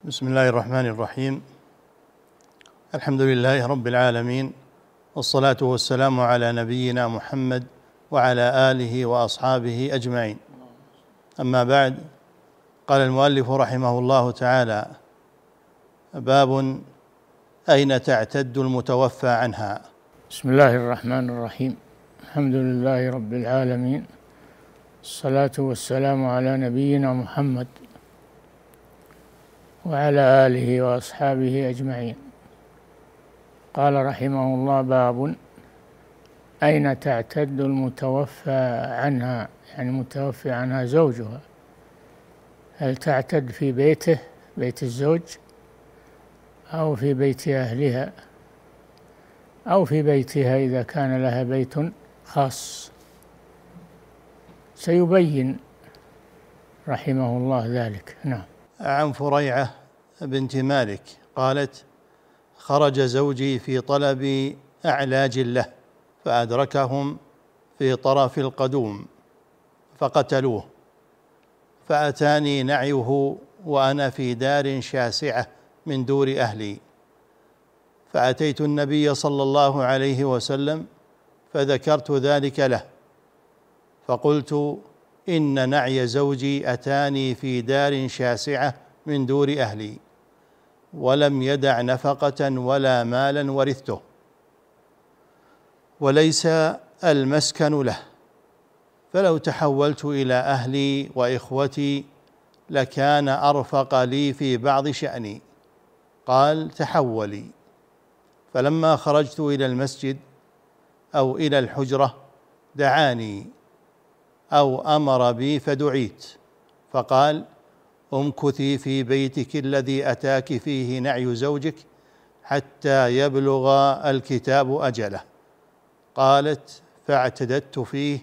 بسم الله الرحمن الرحيم. الحمد لله رب العالمين والصلاة والسلام على نبينا محمد وعلى آله وأصحابه أجمعين. أما بعد قال المؤلف رحمه الله تعالى باب أين تعتد المتوفى عنها. بسم الله الرحمن الرحيم. الحمد لله رب العالمين الصلاة والسلام على نبينا محمد وعلى آله وأصحابه أجمعين. قال رحمه الله باب أين تعتد المتوفى عنها؟ يعني المتوفى عنها زوجها. هل تعتد في بيته بيت الزوج أو في بيت أهلها أو في بيتها إذا كان لها بيت خاص؟ سيبين رحمه الله ذلك. نعم. عن فريعة بنت مالك قالت خرج زوجي في طلب اعلاج له فأدركهم في طرف القدوم فقتلوه فأتاني نعيه وأنا في دار شاسعة من دور أهلي. فأتيت النبي صلى الله عليه وسلم فذكرت ذلك له فقلت إن نعي زوجي أتاني في دار شاسعة من دور أهلي ولم يدع نفقة ولا مالا ورثته وليس المسكن له. فلو تحولت إلى أهلي وإخوتي لكان أرفق لي في بعض شأني. قال تحولي. فلما خرجت إلى المسجد أو إلى الحجرة دعاني. أو أمر بي فدعيت. فقال أمكثي في بيتك الذي أتاك فيه نعي زوجك حتى يبلغ الكتاب أجله. قالت فاعتددت فيه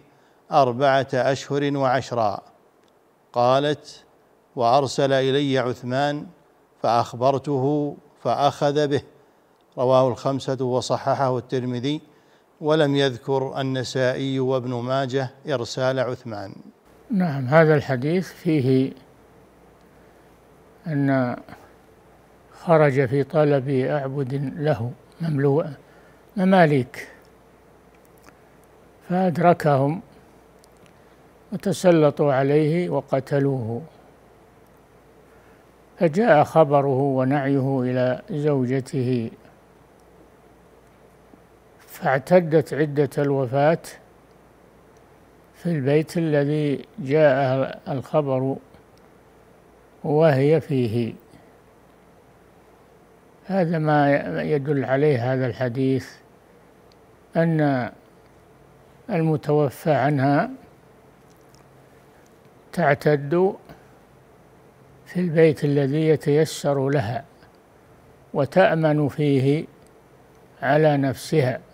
أربعة أشهر وعشرا. قالت وأرسل إلي عثمان فأخبرته فأخذ به. رواه الخمسة وصححه الترمذي ولم يذكر النسائي وابن ماجه إرسال عثمان. نعم هذا الحديث فيه أن خرج في طلب أعبد له مملوء مماليك فأدركهم وتسلطوا عليه وقتلوه. فجاء خبره ونعيه إلى زوجته فاعتدت عدة الوفاة في البيت الذي جاء الخبر وهي فيه. هذا ما يدل عليه هذا الحديث أن المتوفى عنها تعتد في البيت الذي يتيسر لها وتأمن فيه على نفسها.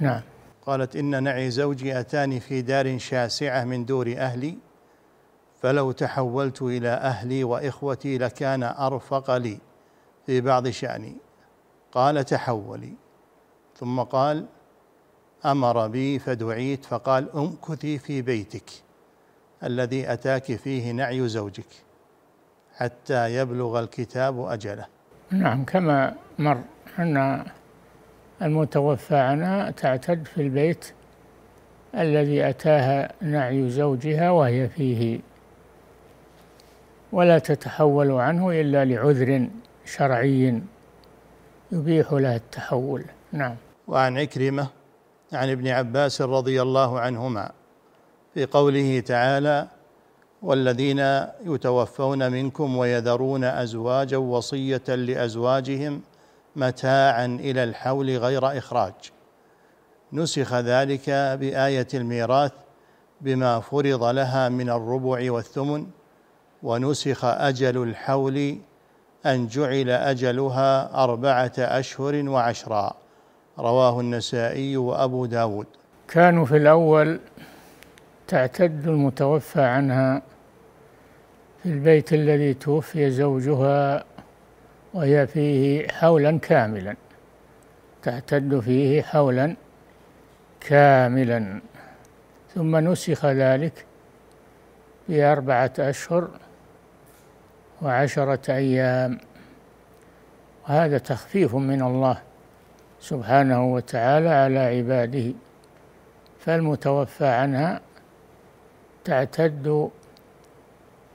نعم. قالت إن نعي زوجي أتاني في دار شاسعة من دور أهلي فلو تحولت إلى أهلي وإخوتي لكان أرفق لي في بعض شأني. قال تحولي. ثم قال أمر بي فدعيت فقال أمكثي في بيتك الذي أتاك فيه نعي زوجك حتى يبلغ الكتاب أجله. نعم كما مر أن المتوفى عنها تعتد في البيت الذي أتاها نعي زوجها وهي فيه. ولا تتحول عنه إلا لعذر شرعي يبيح له التحول. نعم. وعن عكرمة عن ابن عباس رضي الله عنهما في قوله تعالى والذين يتوفون منكم ويذرون أزواجا وصية لأزواجهم متاعا إلى الحول غير إخراج. نسخ ذلك بآية الميراث بما فرض لها من الربع والثمن ونسخ أجل الحول أن جعل أجلها أربعة أشهر وعشرا. رواه النسائي وأبو داود. كانوا في الأول تعتد المتوفى عنها في البيت الذي توفي زوجها وهي فيه حولا كاملا تعتد فيه حولا كاملا. ثم نسخ ذلك في أربعة أشهر وعشرة أيام. وهذا تخفيف من الله سبحانه وتعالى على عباده فالمتوفى عنها تعتد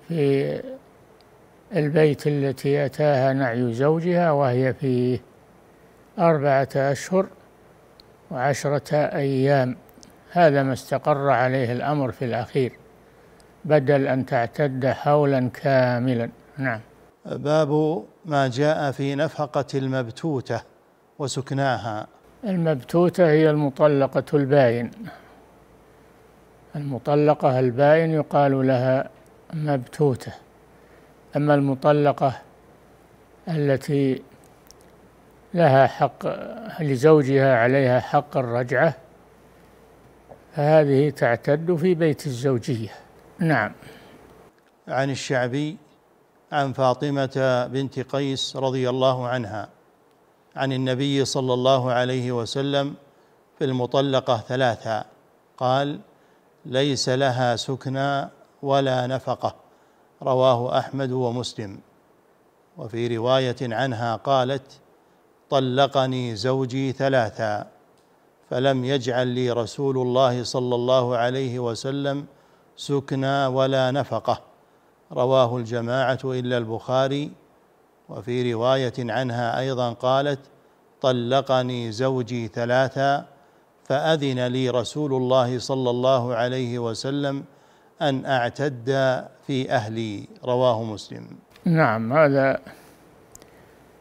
في البيت التي أتاها نعي زوجها وهي فيه أربعة أشهر وعشرة أيام. هذا ما استقر عليه الأمر في الأخير بدل أن تعتد حولا كاملا. نعم. باب ما جاء في نفقة المبتوتة وسكناها. المبتوتة هي المطلقة الباين المطلقة الباين يقال لها مبتوتة. أما المطلقة التي لها حق لزوجها عليها حق الرجعة فهذه تعتد في بيت الزوجية. نعم. عن الشعبي عن فاطمة بنت قيس رضي الله عنها عن النبي صلى الله عليه وسلم في المطلقة ثلاثة قال ليس لها سكنى ولا نفقة. رواه أحمد ومسلم. وفي رواية عنها قالت طلقني زوجي ثلاثا فلم يجعل لي رسول الله صلى الله عليه وسلم سكنى ولا نفقة. رواه الجماعة إلا البخاري. وفي رواية عنها أيضا قالت طلقني زوجي ثلاثا فأذن لي رسول الله صلى الله عليه وسلم أن أعتد في أهلي رواه مسلم. نعم هذا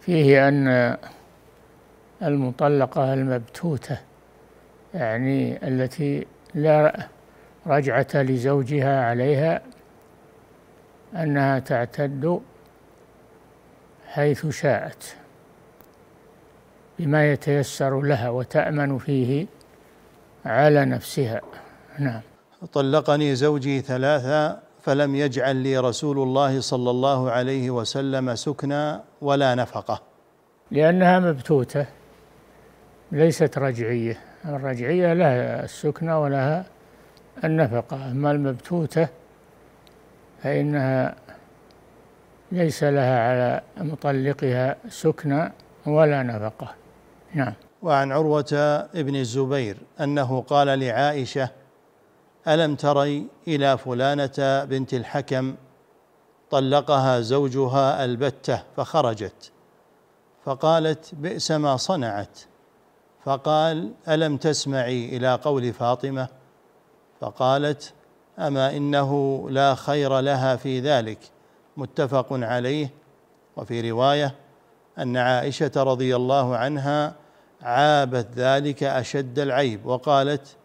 فيه أن المطلقة المبتوتة يعني التي لا رجعة لزوجها عليها أنها تعتد حيث شاءت بما يتيسر لها وتأمن فيه على نفسها. نعم. طلقني زوجي ثلاثا فلم يجعل لي رسول الله صلى الله عليه وسلم سكنا ولا نفقة. لأنها مبتوتة ليست رجعية. الرجعية لها السكنى ولها النفقة. أما المبتوتة فإنها ليس لها على مطلقها سكنى ولا نفقة. نعم. وعن عروة ابن الزبير أنه قال لعائشة ألم تري إلى فلانة بنت الحكم طلقها زوجها البتة فخرجت. فقالت بئس ما صنعت. فقال ألم تسمعي إلى قول فاطمة؟ فقالت أما إنه لا خير لها في ذلك. متفق عليه. وفي رواية أن عائشة رضي الله عنها عابت ذلك أشد العيب وقالت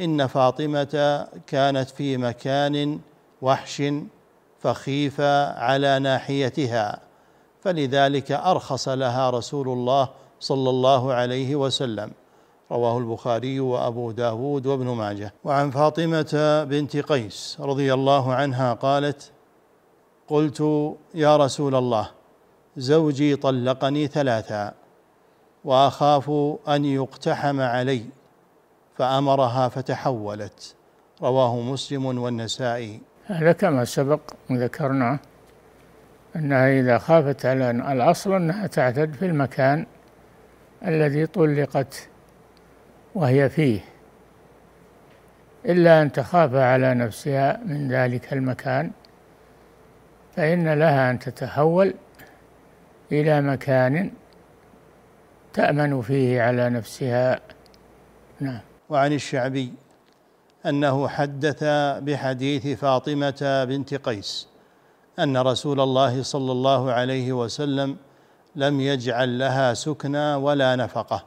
إن فاطمة كانت في مكان وحش فخيفه على ناحيتها فلذلك أرخص لها رسول الله صلى الله عليه وسلم. رواه البخاري وأبو داود وابن ماجه. وعن فاطمة بنت قيس رضي الله عنها قالت قلت يا رسول الله زوجي طلقني ثلاثا وأخاف أن يقتحم علي فأمرها فتحولت. رواه مسلم والنسائي. هذا كما سبق وذكرنا أنها إذا خافت على الاصل أنها تعتد في المكان الذي طلقت وهي فيه. إلا أن تخاف على نفسها من ذلك المكان فإن لها أن تتحول إلى مكان تأمن فيه على نفسها. نعم. وعن الشعبي أنه حدث بحديث فاطمة بنت قيس أن رسول الله صلى الله عليه وسلم لم يجعل لها سكنى ولا نفقة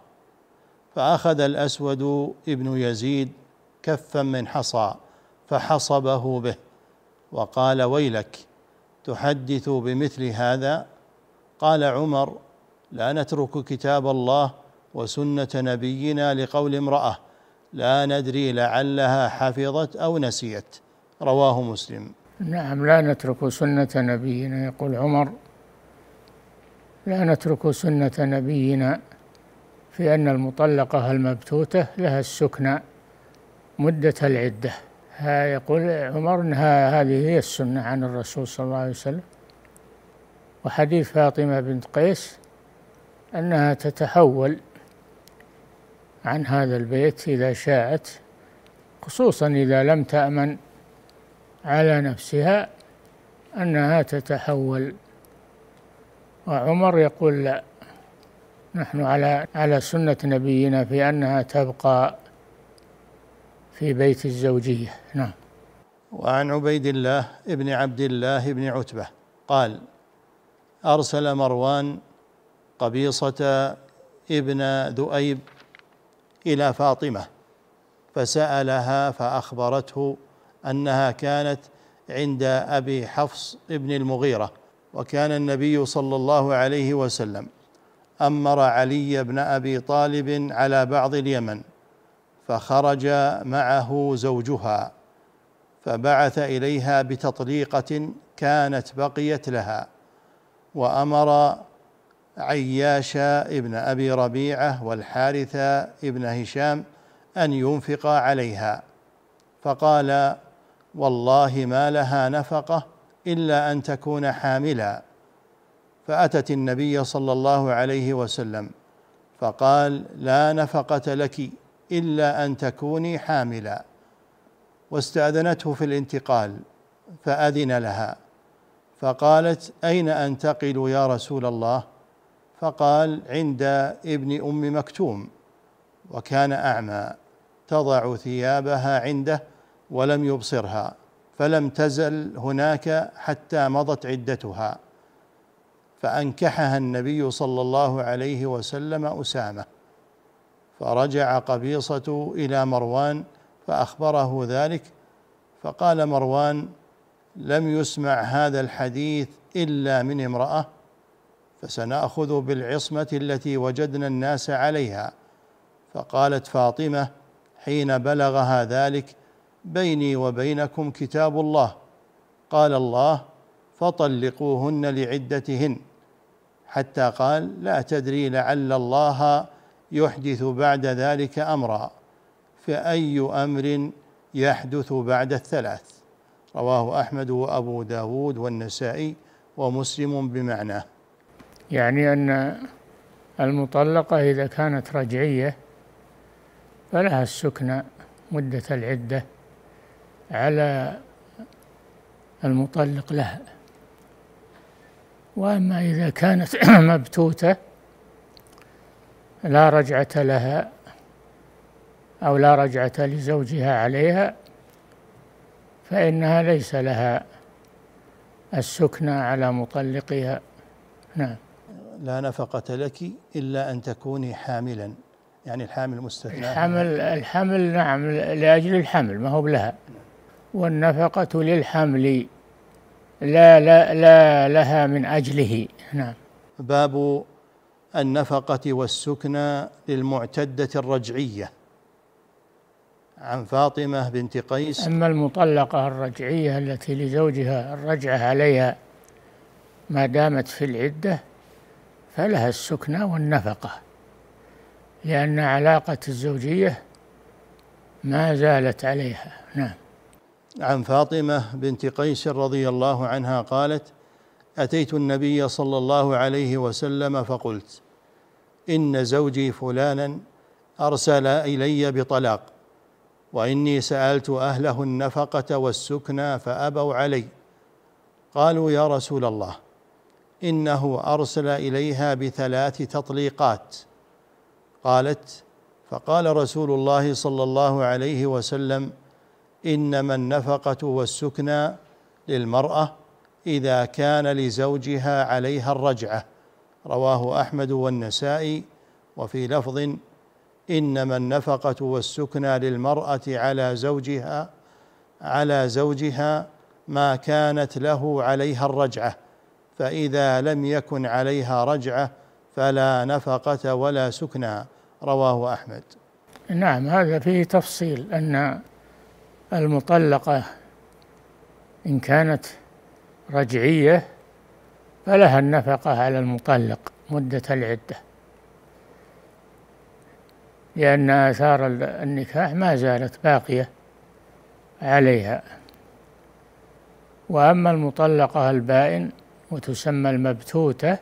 فأخذ الأسود ابن يزيد كفا من حصى فحصبه به وقال ويلك تحدث بمثل هذا؟ قال عمر لا نترك كتاب الله وسنة نبينا لقول امرأة لا ندري لعلها حفظت أو نسيت. رواه مسلم. نعم لا نترك سنة نبينا يقول عمر. لا نترك سنة نبينا في أن المطلقة المبتوتة لها السكنى مدة العدة. ها يقول عمر إنها هذه هي السنة عن الرسول صلى الله عليه وسلم. وحديث فاطمة بنت قيس أنها تتحول عن هذا البيت إذا شاءت خصوصا إذا لم تأمن على نفسها أنها تتحول. وعمر يقول لا نحن على على سنة نبينا في أنها تبقى في بيت الزوجية. نعم. وعن عبيد الله ابن عبد الله بن عتبة قال أرسل مروان قبيصة ابن ذؤيب إلى فاطمة فسألها فأخبرته أنها كانت عند أبي حفص ابن المغيرة وكان النبي صلى الله عليه وسلم أمر علي بن أبي طالب على بعض اليمن فخرج معه زوجها فبعث إليها بتطليقة كانت بقيت لها وأمر عياش ابن أبي ربيعة والحارث ابن هشام أن ينفق عليها. فقال والله ما لها نفقة إلا أن تكون حاملا. فأتت النبي صلى الله عليه وسلم فقال لا نفقة لك إلا أن تكوني حاملا. واستأذنته في الانتقال فأذن لها. فقالت أين أنتقل يا رسول الله؟ فقال عند ابن أم مكتوم وكان أعمى تضع ثيابها عنده ولم يبصرها فلم تزل هناك حتى مضت عدتها. فأنكحها النبي صلى الله عليه وسلم أسامة. فرجع قبيصة إلى مروان فأخبره ذلك فقال مروان لم يسمع هذا الحديث إلا من امرأة فسنأخذ بالعصمة التي وجدنا الناس عليها. فقالت فاطمة حين بلغها ذلك بيني وبينكم كتاب الله. قال الله فطلقوهن لعدتهن. حتى قال لا تدري لعل الله يحدث بعد ذلك أمرا. فأي أمر يحدث بعد الثلاث؟ رواه أحمد وأبو داود والنسائي ومسلم بمعناه. يعني أن المطلقة إذا كانت رجعية فلها السكنى مدة العدة على المطلق لها. وأما إذا كانت مبتوتة لا رجعة لها أو لا رجعة لزوجها عليها فإنها ليس لها السكنى على مطلقها. نعم. لا نفقة لك إلا أن تكوني حاملا يعني الحامل مستثنى. الحمل الحمل نعم لأجل الحمل ما هو لها والنفقة للحمل لا لا لا لها من أجله. نعم. باب النفقة والسكنى للمعتدة الرجعية. عن فاطمة بنت قيس. أما المطلقة الرجعية التي لزوجها الرجعة عليها ما دامت في العدة فلها السكنى والنفقة لأن علاقة الزوجية ما زالت عليها. نعم. عن فاطمة بنت قيس رضي الله عنها قالت أتيت النبي صلى الله عليه وسلم فقلت إن زوجي فلانا أرسل إلي بطلاق وإني سألت أهله النفقة والسكنى فأبوا علي. قالوا يا رسول الله. إنه أرسل إليها بثلاث تطليقات. قالت فقال رسول الله صلى الله عليه وسلم إنما النفقة والسكنى للمرأة إذا كان لزوجها عليها الرجعة. رواه أحمد والنسائي. وفي لفظ إنما النفقة والسكنى للمرأة على زوجها على زوجها ما كانت له عليها الرجعة. فإذا لم يكن عليها رجعة فلا نفقة ولا سكنى. رواه أحمد. نعم هذا فيه تفصيل أن المطلقة إن كانت رجعية فلها النفقة على المطلق مدة العدة. لأن آثار النكاح ما زالت باقية عليها. وأما المطلقة البائن وتسمى المبتوتة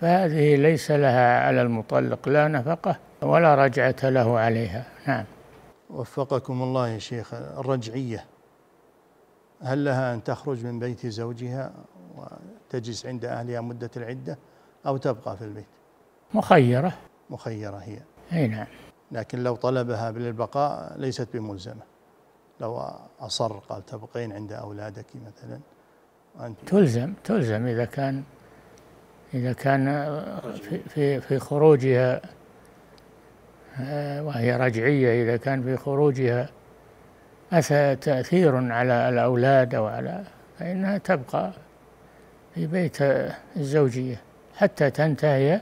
فهذه ليس لها على المطلق لا نفقة ولا رجعة له عليها. نعم. وفقكم الله يا شيخ الرجعية. هل لها أن تخرج من بيت زوجها وتجلس عند أهلها مدة العدة أو تبقى في البيت؟ مخيرة. مخيرة هي. أي نعم. لكن لو طلبها بالبقاء ليست بملزمة. لو أصر قال تبقين عند أولادك مثلا. تلزم تلزم إذا كان إذا كان في في, في خروجها وهي رجعية إذا كان في خروجها أثى تأثير على الأولاد أو على فإنها تبقى في بيت الزوجية حتى تنتهي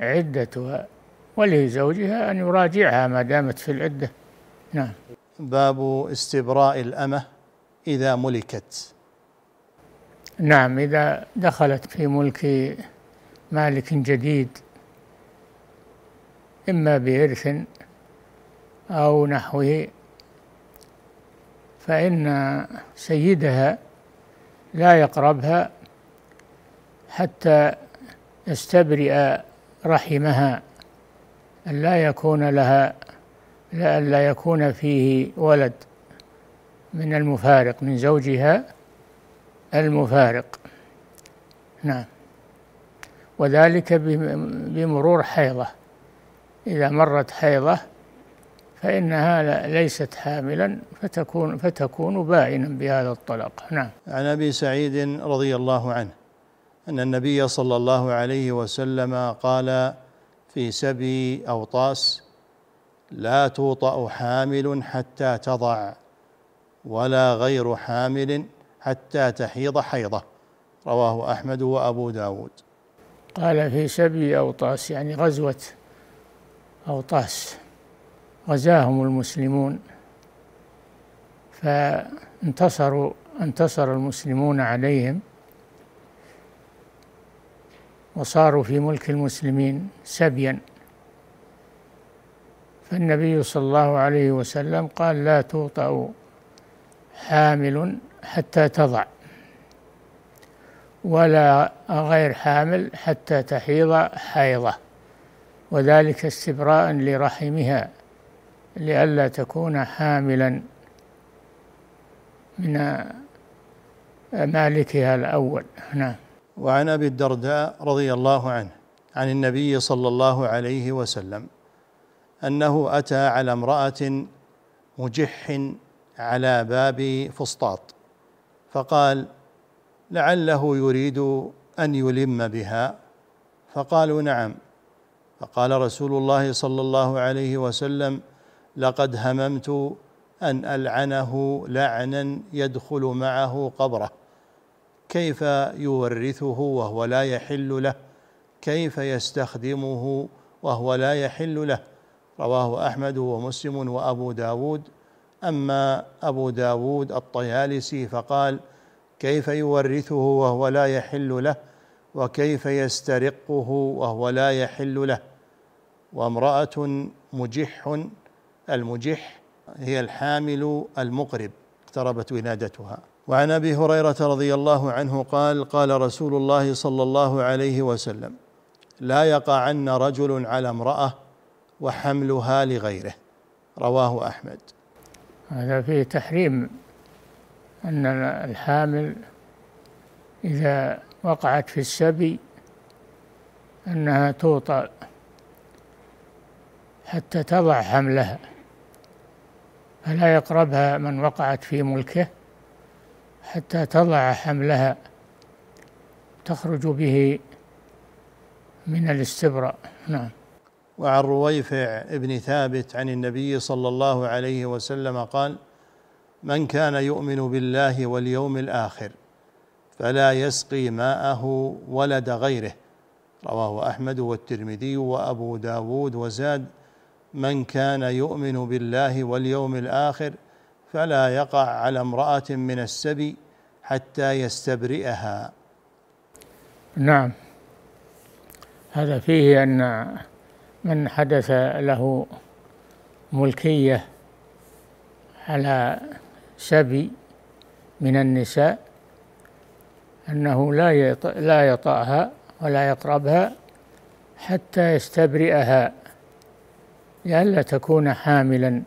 عدتها ولزوجها أن يراجعها ما دامت في العدة. نعم. باب استبراء الأمة إذا ملكت. نعم إذا دخلت في ملك مالك جديد إما بإرث أو نحوه فإن سيدها لا يقربها حتى يستبرئ رحمها أن لا يكون لها أن لا يكون فيه ولد من المفارق من زوجها. المفارق. نعم. وذلك بمرور حيضة. إذا مرت حيضة فإنها ليست حاملا فتكون فتكون بائنا بهذا الطلاق. نعم. عن أبي سعيد رضي الله عنه أن النبي صلى الله عليه وسلم قال في سبي أوطاس لا توطأ حامل حتى تضع ولا غير حامل حتى تحيض حيضة. رواه أحمد وأبو داود. قال في سبي أوطاس يعني غزوة أوطاس غزاهم المسلمون. فانتصروا انتصر المسلمون عليهم. وصاروا في ملك المسلمين سبيا. فالنبي صلى الله عليه وسلم قال لا توطأ حامل حتى تضع. ولا غير حامل حتى تحيض حيضة. وذلك استبراء لرحمها لئلا تكون حاملا من مالكها الأول. نعم. وعن أبي الدرداء رضي الله عنه عن النبي صلى الله عليه وسلم أنه أتى على امرأة مجح على باب فسطاط. فقال لعله يريد أن يلم بها. فقالوا نعم. فقال رسول الله صلى الله عليه وسلم لقد هممت أن ألعنه لعنا يدخل معه قبره. كيف يورثه وهو لا يحل له؟ كيف يستخدمه وهو لا يحل له؟ رواه أحمد ومسلم وأبو داود. أما أبو داود الطيالسي فقال كيف يورثه وهو لا يحل له وكيف يسترقه وهو لا يحل له؟ وامرأة مجح المجح هي الحامل المقرب اقتربت ولادتها. وعن أبي هريرة رضي الله عنه قال قال رسول الله صلى الله عليه وسلم لا يقعن رجل على امرأة وحملها لغيره. رواه أحمد. هذا فيه تحريم أن الحامل إذا وقعت في السبي أنها توطأ حتى تضع حملها فلا يقربها من وقعت في ملكه حتى تضع حملها تخرج به من الاستبراء. نعم. وعن رويفع بن ثابت عن النبي صلى الله عليه وسلم قال من كان يؤمن بالله واليوم الآخر فلا يسقي ماءه ولد غيره رواه أحمد والترمذي وأبو داود وزاد من كان يؤمن بالله واليوم الآخر فلا يقع على امرأة من السبي حتى يستبرئها نعم. هذا فيه أن من حدث له ملكية على سبي من النساء أنه لا لا يطأها ولا يقربها حتى يستبرئها لئلا تكون حاملا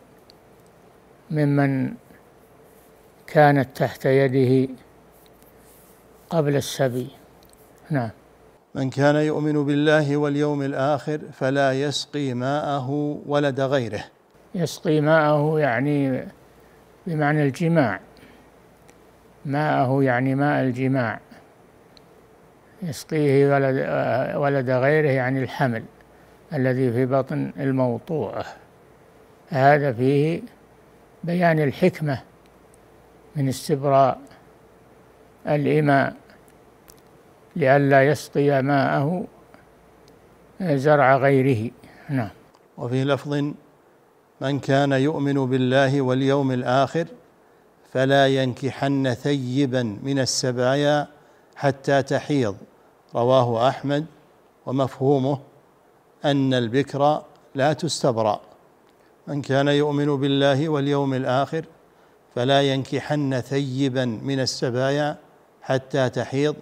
ممن كانت تحت يده قبل السبي. نعم. من كان يؤمن بالله واليوم الآخر فلا يسقي ماءه ولد غيره. يسقي ماءه يعني بمعنى الجماع. ماءه يعني ماء الجماع. يسقيه ولد, ولد غيره يعني الحمل الذي في بطن الموطوءة هذا فيه بيان الحكمة من استبراء الإماء. لئلا يسقي ماءه زرع غيره. نعم. وفي لفظ من كان يؤمن بالله واليوم الآخر فلا ينكحن ثيبا من السبايا حتى تحيض. رواه أحمد. ومفهومه أن البكر لا تستبرأ. من كان يؤمن بالله واليوم الآخر فلا ينكحن ثيبا من السبايا حتى تحيض.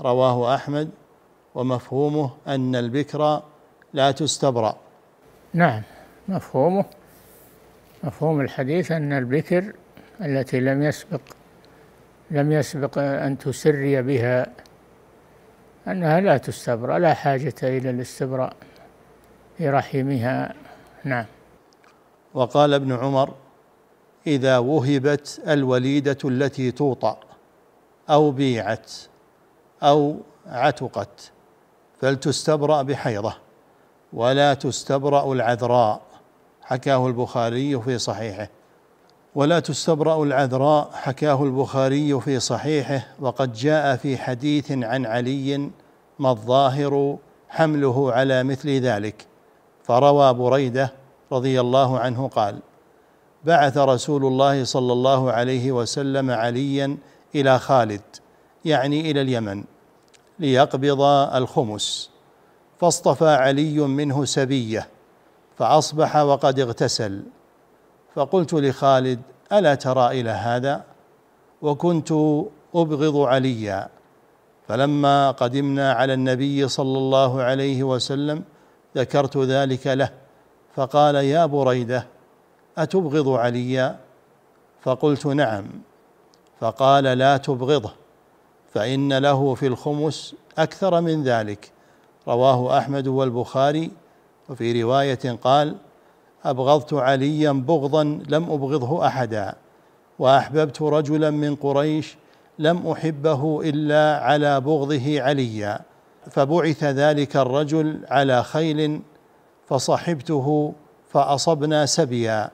رواه أحمد ومفهومه أن البكر لا تستبرأ. نعم مفهومه. مفهوم الحديث أن البكر التي لم يسبق لم يسبق أن تسري بها أنها لا تستبرأ لا حاجة إلى الاستبراء في رحمها نعم. وقال ابن عمر إذا وهبت الوليدة التي توطأ أو بيعت أو عتقت فلتستبرأ بحيضة ولا تستبرأ العذراء حكاه البخاري في صحيحه. ولا تستبرأ العذراء حكاه البخاري في صحيحه. وقد جاء في حديث عن علي ما الظاهر حمله على مثل ذلك. فروى بريدة رضي الله عنه قال بعث رسول الله صلى الله عليه وسلم عليا إلى خالد يعني إلى اليمن. ليقبض الخمس. فاصطفى علي منه سبية فأصبح وقد اغتسل. فقلت لخالد ألا ترى إلى هذا؟ وكنت أبغض عليا فلما قدمنا على النبي صلى الله عليه وسلم ذكرت ذلك له. فقال يا بريدة أتبغض عليا فقلت نعم. فقال لا تبغضه. فإن له في الخمس أكثر من ذلك. رواه أحمد والبخاري. وفي رواية قال أبغضت عليا بغضا لم أبغضه أحدا وأحببت رجلا من قريش لم أحبه إلا على بغضه عليا. فبعث ذلك الرجل على خيل فصحبته فأصبنا سبيا.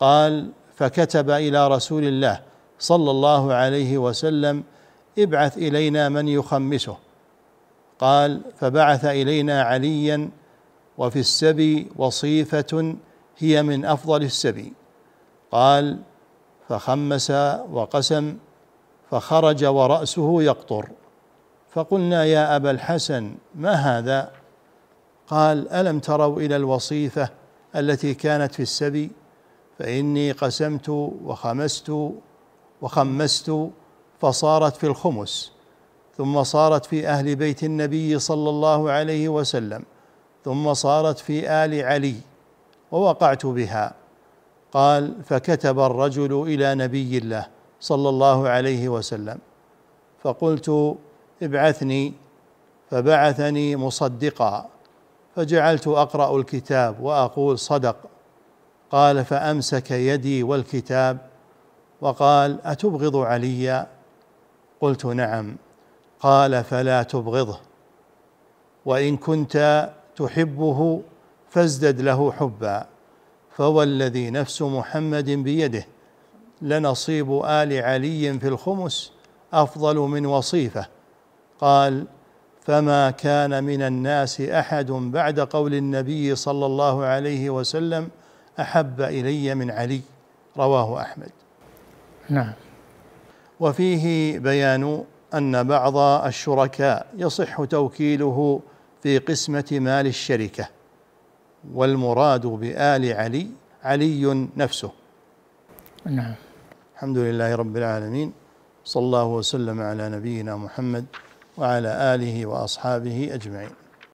قال فكتب إلى رسول الله صلى الله عليه وسلم ابعث إلينا من يخمسه. قال فبعث إلينا عليا وفي السبي وصيفة هي من أفضل السبي. قال فخمس وقسم فخرج ورأسه يقطر. فقلنا يا أبا الحسن ما هذا؟ قال ألم تروا إلى الوصيفة التي كانت في السبي؟ فإني قسمت وخمست وخمست فصارت في الخمس ثم صارت في أهل بيت النبي صلى الله عليه وسلم ثم صارت في آل علي ووقعت بها. قال فكتب الرجل إلى نبي الله صلى الله عليه وسلم فقلت ابعثني. فبعثني مصدقا فجعلت أقرأ الكتاب وأقول صدق. قال فأمسك يدي والكتاب وقال أتبغض عليا قلت نعم. قال فلا تبغضه. وإن كنت تحبه فازدد له حبا. فوالذي نفس محمد بيده. لنصيب آل علي في الخمس أفضل من وصيفة. قال فما كان من الناس أحد بعد قول النبي صلى الله عليه وسلم أحب إلي من علي. رواه أحمد. نعم. وفيه بيان أن بعض الشركاء يصح توكيله في قسمة مال الشركة والمراد بآل علي علي نفسه. نعم. الحمد لله رب العالمين صلى الله وسلم على نبينا محمد وعلى آله وأصحابه أجمعين.